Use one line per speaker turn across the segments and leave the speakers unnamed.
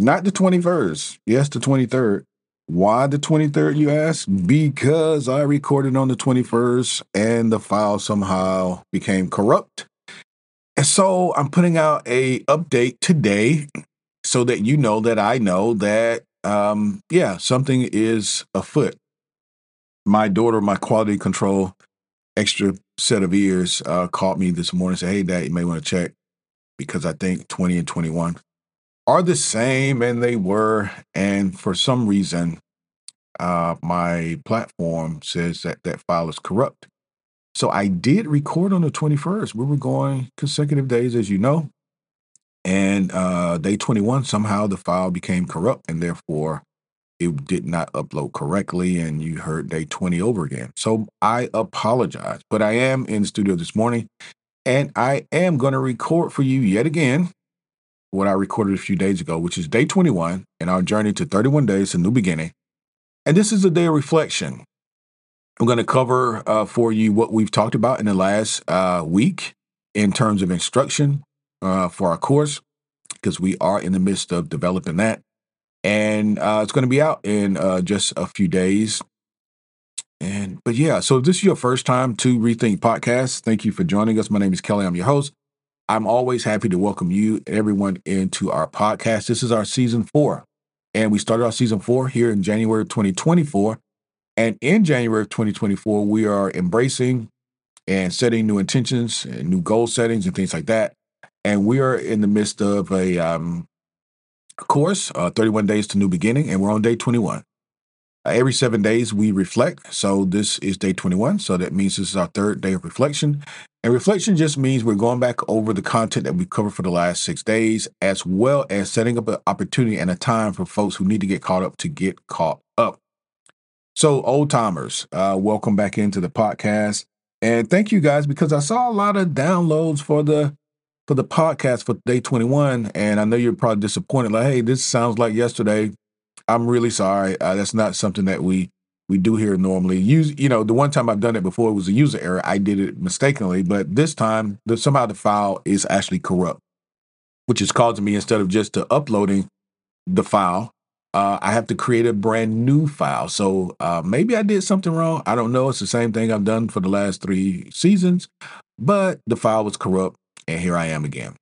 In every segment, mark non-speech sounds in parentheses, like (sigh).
Not the 21st. Yes, the 23rd. Why the 23rd, you ask? Because I recorded on the 21st and the file somehow became corrupt. And so I'm putting out a update today so that you know that I know that um yeah, something is afoot. My daughter, my quality control extra set of ears uh called me this morning and said, Hey dad, you may want to check because I think 20 and 21 are the same and they were and for some reason uh, my platform says that that file is corrupt. So i did record on the 21st we were going consecutive days as you know and uh, day 21 somehow the file became corrupt and therefore it did not upload correctly and you heard day 20 over again. So i apologize but i am in the studio this morning and i am going to record for you yet again what I recorded a few days ago, which is day 21 in our journey to 31 days, a new beginning. And this is a day of reflection. I'm going to cover uh, for you what we've talked about in the last uh, week in terms of instruction uh, for our course, because we are in the midst of developing that. And uh, it's going to be out in uh, just a few days. And but yeah, so this is your first time to Rethink Podcast, thank you for joining us. My name is Kelly. I'm your host. I'm always happy to welcome you, everyone, into our podcast. This is our season four, and we started our season four here in January 2024. And in January of 2024, we are embracing and setting new intentions and new goal settings and things like that. And we are in the midst of a um, course, uh, 31 Days to New Beginning, and we're on day 21. Uh, every seven days we reflect. So this is day 21. So that means this is our third day of reflection. And reflection just means we're going back over the content that we covered for the last six days, as well as setting up an opportunity and a time for folks who need to get caught up to get caught up. So, old timers, uh, welcome back into the podcast. And thank you guys because I saw a lot of downloads for the for the podcast for day 21. And I know you're probably disappointed, like, hey, this sounds like yesterday. I'm really sorry. Uh, that's not something that we we do here normally. Use you know the one time I've done it before it was a user error. I did it mistakenly, but this time the, somehow the file is actually corrupt, which is causing me instead of just to uploading the file, uh, I have to create a brand new file. So uh, maybe I did something wrong. I don't know. It's the same thing I've done for the last three seasons, but the file was corrupt, and here I am again.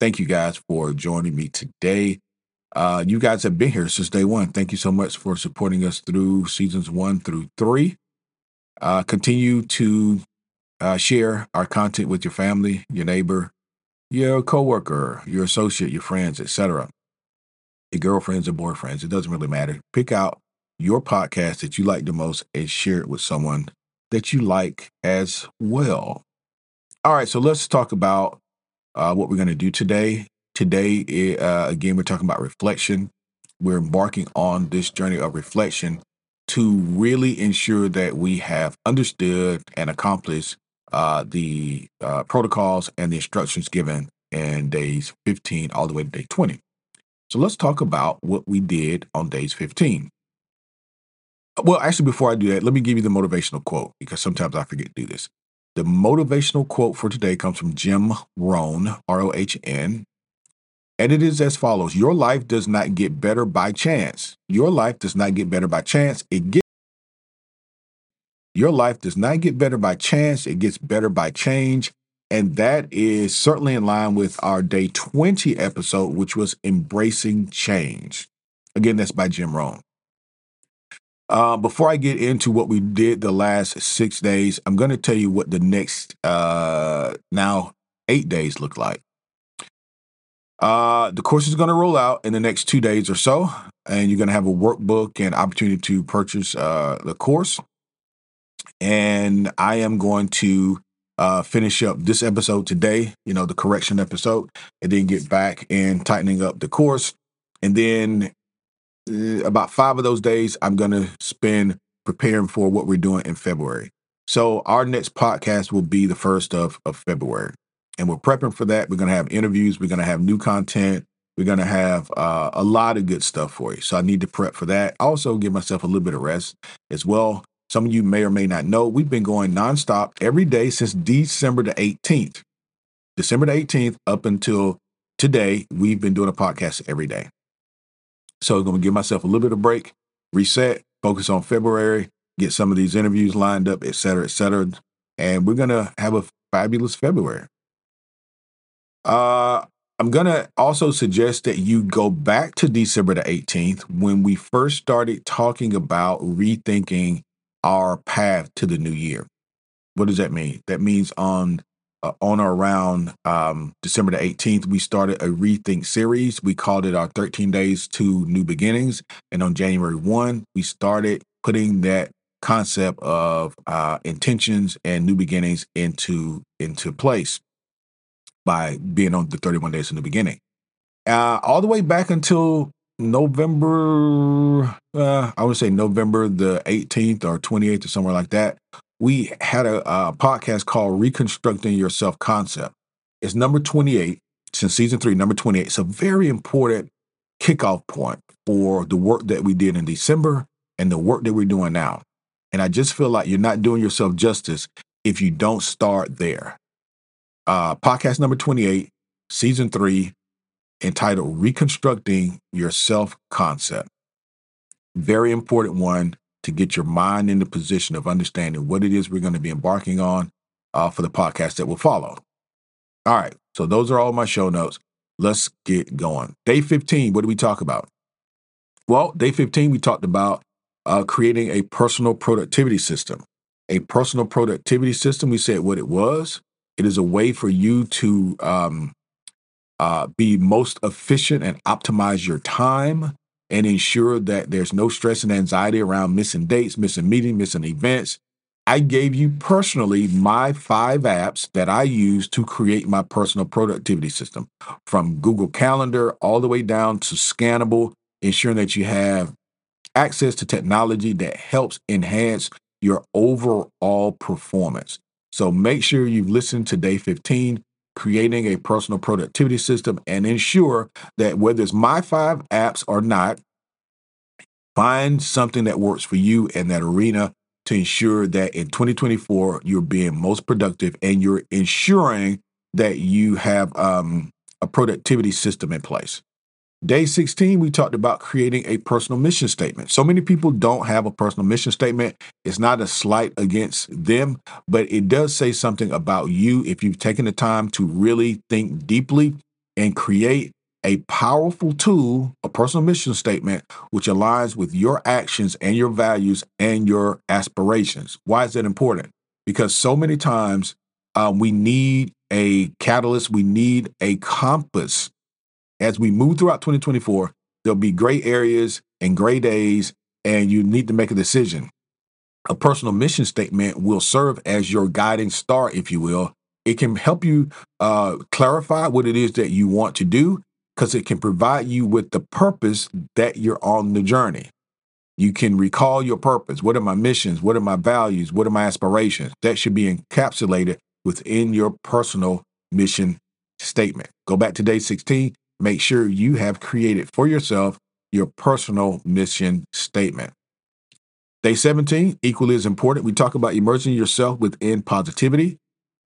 Thank you guys for joining me today. Uh, you guys have been here since day one. Thank you so much for supporting us through seasons one through three. Uh, continue to uh, share our content with your family, your neighbor, your coworker, your associate, your friends, etc. Your girlfriends or boyfriends. It doesn't really matter. Pick out your podcast that you like the most and share it with someone that you like as well. All right, so let's talk about uh, what we're going to do today. Today, uh, again, we're talking about reflection. We're embarking on this journey of reflection to really ensure that we have understood and accomplished uh, the uh, protocols and the instructions given in days 15 all the way to day 20. So let's talk about what we did on days 15. Well, actually, before I do that, let me give you the motivational quote because sometimes I forget to do this. The motivational quote for today comes from Jim Rohn, R O H N. And it is as follows Your life does not get better by chance. Your life does not get better by chance. It gets your life does not get better by chance, it gets better by change. And that is certainly in line with our day 20 episode, which was embracing change. Again, that's by Jim Rohn. Uh, before I get into what we did the last six days, I'm going to tell you what the next uh, now eight days look like. Uh, the course is going to roll out in the next two days or so, and you're going to have a workbook and opportunity to purchase uh, the course. And I am going to uh, finish up this episode today, you know, the correction episode, and then get back and tightening up the course. And then uh, about five of those days, I'm going to spend preparing for what we're doing in February. So our next podcast will be the first of, of February. And we're prepping for that. We're going to have interviews. We're going to have new content. We're going to have uh, a lot of good stuff for you. So I need to prep for that. Also, give myself a little bit of rest as well. Some of you may or may not know, we've been going nonstop every day since December the 18th. December the 18th up until today, we've been doing a podcast every day. So I'm going to give myself a little bit of break, reset, focus on February, get some of these interviews lined up, et cetera, et cetera. And we're going to have a fabulous February. Uh, I'm going to also suggest that you go back to December the 18th when we first started talking about rethinking our path to the new year. What does that mean? That means on uh, on or around um, December the 18th, we started a rethink series. We called it our 13 Days to New Beginnings. And on January 1, we started putting that concept of uh, intentions and new beginnings into into place by being on the 31 days in the beginning. Uh, all the way back until November, uh, I would say November the 18th or 28th or somewhere like that, we had a, a podcast called Reconstructing Your Self Concept. It's number 28 since season three, number 28. It's a very important kickoff point for the work that we did in December and the work that we're doing now. And I just feel like you're not doing yourself justice if you don't start there. Uh, podcast number 28, season three, entitled Reconstructing Your Self Concept. Very important one to get your mind in the position of understanding what it is we're going to be embarking on uh, for the podcast that will follow. All right, so those are all my show notes. Let's get going. Day 15, what do we talk about? Well, day 15, we talked about uh, creating a personal productivity system. A personal productivity system, we said what it was. It is a way for you to um, uh, be most efficient and optimize your time and ensure that there's no stress and anxiety around missing dates, missing meetings, missing events. I gave you personally my five apps that I use to create my personal productivity system from Google Calendar all the way down to Scannable, ensuring that you have access to technology that helps enhance your overall performance. So make sure you've listened to day 15 creating a personal productivity system and ensure that whether it's my five apps or not, find something that works for you in that arena to ensure that in 2024 you're being most productive and you're ensuring that you have um, a productivity system in place. Day 16, we talked about creating a personal mission statement. So many people don't have a personal mission statement. It's not a slight against them, but it does say something about you if you've taken the time to really think deeply and create a powerful tool, a personal mission statement, which aligns with your actions and your values and your aspirations. Why is that important? Because so many times um, we need a catalyst, we need a compass as we move throughout 2024, there'll be gray areas and gray days, and you need to make a decision. A personal mission statement will serve as your guiding star, if you will. It can help you uh, clarify what it is that you want to do because it can provide you with the purpose that you're on the journey. You can recall your purpose. What are my missions? What are my values? What are my aspirations? That should be encapsulated within your personal mission statement. Go back to day 16 make sure you have created for yourself your personal mission statement. Day 17, equally as important, we talk about immersing yourself within positivity.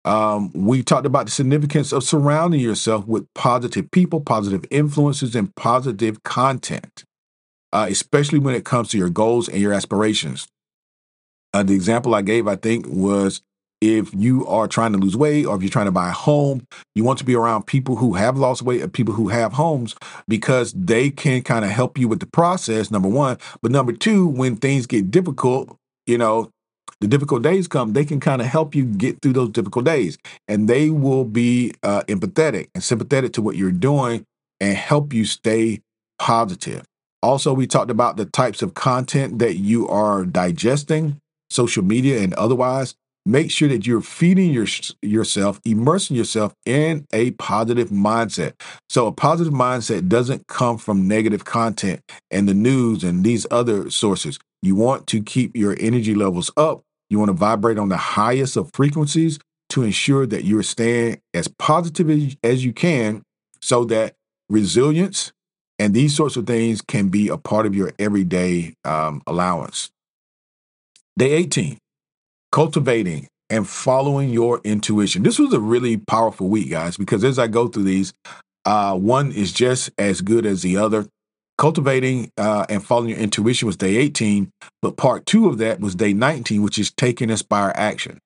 Um, we talked about the significance of surrounding yourself with positive people, positive influences, and positive content, uh, especially when it comes to your goals and your aspirations. Uh, the example I gave, I think, was if you are trying to lose weight or if you're trying to buy a home, you want to be around people who have lost weight and people who have homes because they can kind of help you with the process, number one. But number two, when things get difficult, you know, the difficult days come, they can kind of help you get through those difficult days. And they will be uh, empathetic and sympathetic to what you're doing and help you stay positive. Also, we talked about the types of content that you are digesting, social media and otherwise. Make sure that you're feeding your, yourself, immersing yourself in a positive mindset. So, a positive mindset doesn't come from negative content and the news and these other sources. You want to keep your energy levels up. You want to vibrate on the highest of frequencies to ensure that you're staying as positive as you can so that resilience and these sorts of things can be a part of your everyday um, allowance. Day 18, cultivating and following your intuition. This was a really powerful week, guys, because as I go through these, uh, one is just as good as the other. Cultivating uh, and following your intuition was day 18, but part two of that was day 19, which is taking inspire action.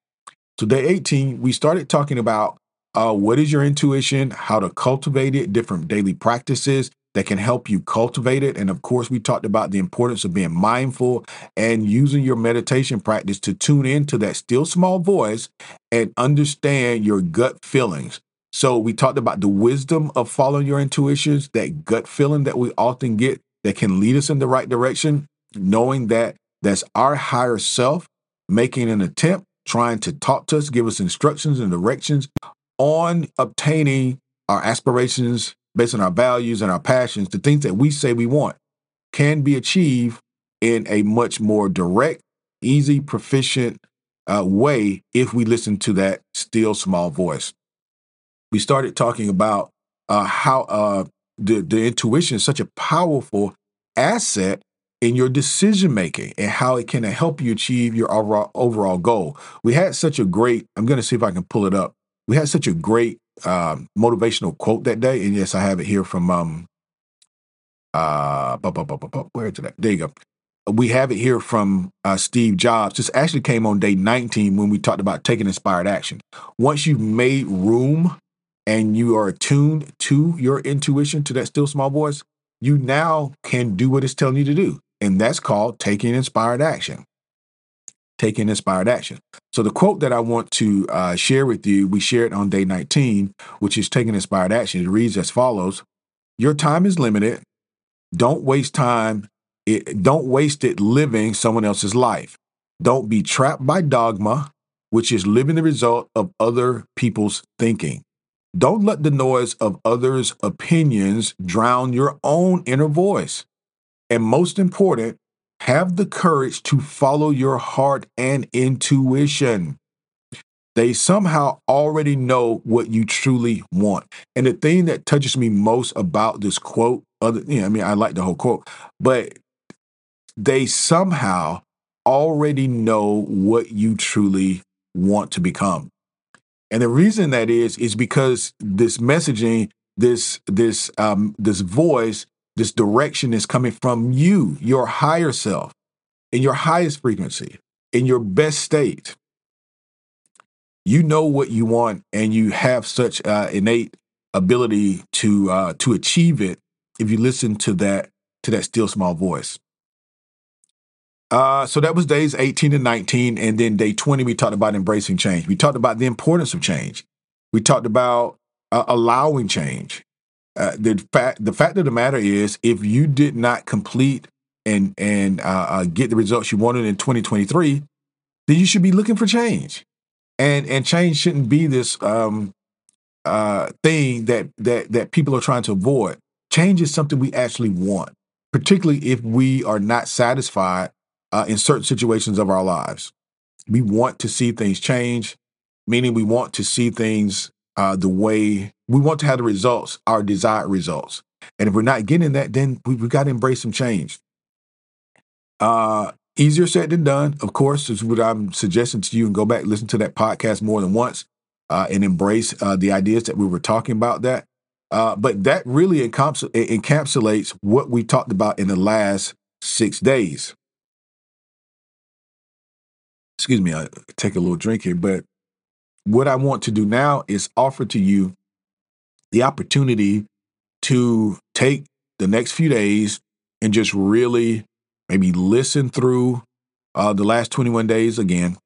So, day 18, we started talking about uh, what is your intuition, how to cultivate it, different daily practices that can help you cultivate it. And of course, we talked about the importance of being mindful and using your meditation practice to tune into that still small voice and understand your gut feelings. So we talked about the wisdom of following your intuitions, that gut feeling that we often get that can lead us in the right direction, knowing that that's our higher self making an attempt, trying to talk to us, give us instructions and directions on obtaining our aspirations based on our values and our passions, the things that we say we want can be achieved in a much more direct, easy, proficient uh, way if we listen to that still small voice we started talking about uh, how uh, the, the intuition is such a powerful asset in your decision making and how it can help you achieve your overall, overall goal. We had such a great, I'm going to see if I can pull it up. We had such a great um, motivational quote that day. And yes, I have it here from, um, uh, where is it? There you go. We have it here from uh, Steve Jobs. This actually came on day 19 when we talked about taking inspired action. Once you've made room and you are attuned to your intuition, to that still small voice, you now can do what it's telling you to do. And that's called taking inspired action. Taking inspired action. So, the quote that I want to uh, share with you, we shared on day 19, which is taking inspired action. It reads as follows Your time is limited. Don't waste time. It, don't waste it living someone else's life. Don't be trapped by dogma, which is living the result of other people's thinking. Don't let the noise of others' opinions drown your own inner voice. And most important, have the courage to follow your heart and intuition. They somehow already know what you truly want. And the thing that touches me most about this quote, other, you know, I mean, I like the whole quote, but they somehow already know what you truly want to become. And the reason that is is because this messaging, this this um, this voice, this direction is coming from you, your higher self, in your highest frequency, in your best state. You know what you want, and you have such uh, innate ability to uh, to achieve it if you listen to that to that still small voice. Uh, so that was days 18 and 19. And then day 20, we talked about embracing change. We talked about the importance of change. We talked about uh, allowing change. Uh, the fact the fact of the matter is, if you did not complete and and uh, uh, get the results you wanted in 2023, then you should be looking for change. And and change shouldn't be this um, uh, thing that that that people are trying to avoid. Change is something we actually want, particularly if we are not satisfied uh, in certain situations of our lives. We want to see things change, meaning we want to see things uh, the way we want to have the results, our desired results. And if we're not getting that, then we, have got to embrace some change. Uh, easier said than done, of course, is what I'm suggesting to you. And go back, listen to that podcast more than once, uh, and embrace uh, the ideas that we were talking about. That, uh, but that really encapsulates what we talked about in the last six days excuse me, I take a little drink here, but what I want to do now is offer to you the opportunity to take the next few days and just really maybe listen through uh, the last 21 days again.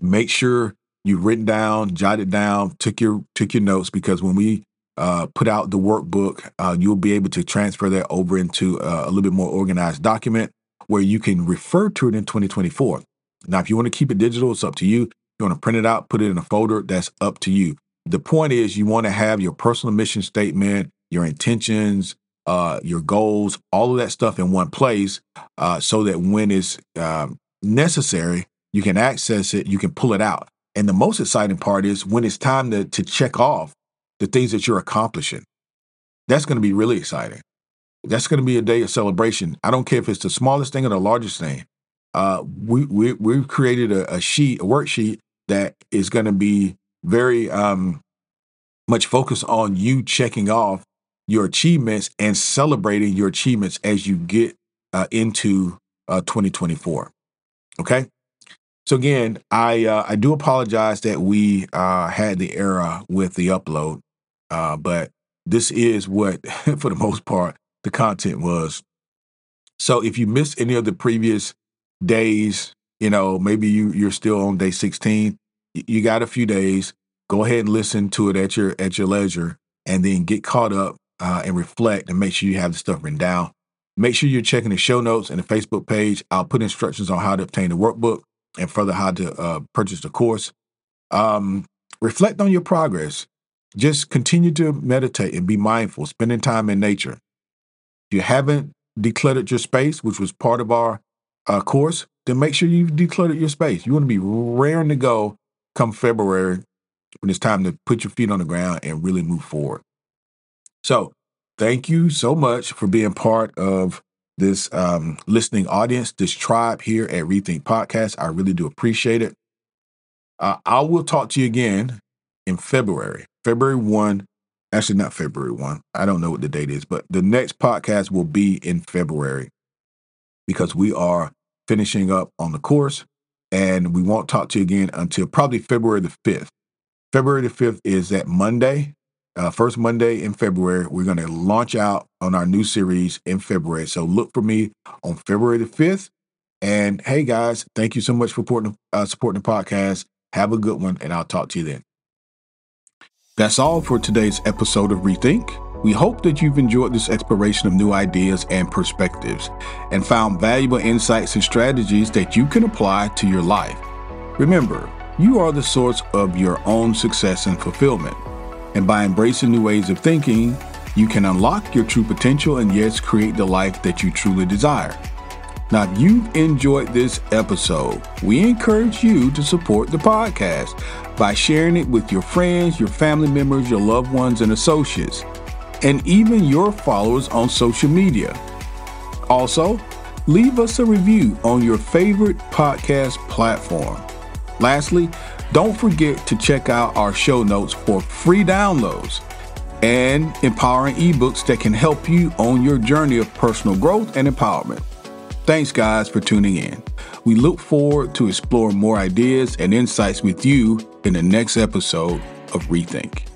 Make sure you've written down, jotted down, took your took your notes because when we uh, put out the workbook, uh, you'll be able to transfer that over into uh, a little bit more organized document where you can refer to it in 2024. Now, if you want to keep it digital, it's up to you. If you want to print it out, put it in a folder, that's up to you. The point is, you want to have your personal mission statement, your intentions, uh, your goals, all of that stuff in one place uh, so that when it's um, necessary, you can access it, you can pull it out. And the most exciting part is when it's time to, to check off the things that you're accomplishing. That's going to be really exciting. That's going to be a day of celebration. I don't care if it's the smallest thing or the largest thing. Uh, we, we, we've created a, a sheet, a worksheet that is going to be very um, much focus on you checking off your achievements and celebrating your achievements as you get uh, into uh, 2024. Okay. So again, I uh, I do apologize that we uh, had the error with the upload, uh, but this is what, (laughs) for the most part, the content was. So if you missed any of the previous days, you know maybe you you're still on day 16. You got a few days. Go ahead and listen to it at your at your leisure, and then get caught up uh, and reflect and make sure you have the stuff written down. Make sure you're checking the show notes and the Facebook page. I'll put instructions on how to obtain the workbook and further how to uh, purchase the course. Um, reflect on your progress. Just continue to meditate and be mindful, spending time in nature. If you haven't decluttered your space, which was part of our uh, course, then make sure you've decluttered your space. You want to be raring to go come February when it's time to put your feet on the ground and really move forward. So, thank you so much for being part of this um, listening audience, this tribe here at Rethink Podcast. I really do appreciate it. Uh, I will talk to you again in February, February 1. Actually, not February 1. I don't know what the date is, but the next podcast will be in February because we are finishing up on the course and we won't talk to you again until probably February the 5th. February the 5th is that Monday uh, first Monday in February. We're going to launch out on our new series in February. So look for me on February the 5th. And hey, guys, thank you so much for supporting, uh, supporting the podcast. Have a good one, and I'll talk to you then. That's all for today's episode of Rethink. We hope that you've enjoyed this exploration of new ideas and perspectives and found valuable insights and strategies that you can apply to your life. Remember, you are the source of your own success and fulfillment. And by embracing new ways of thinking, you can unlock your true potential and yes, create the life that you truly desire. Now, if you've enjoyed this episode, we encourage you to support the podcast by sharing it with your friends, your family members, your loved ones, and associates, and even your followers on social media. Also, leave us a review on your favorite podcast platform. Lastly, don't forget to check out our show notes for free downloads and empowering ebooks that can help you on your journey of personal growth and empowerment. Thanks, guys, for tuning in. We look forward to exploring more ideas and insights with you in the next episode of Rethink.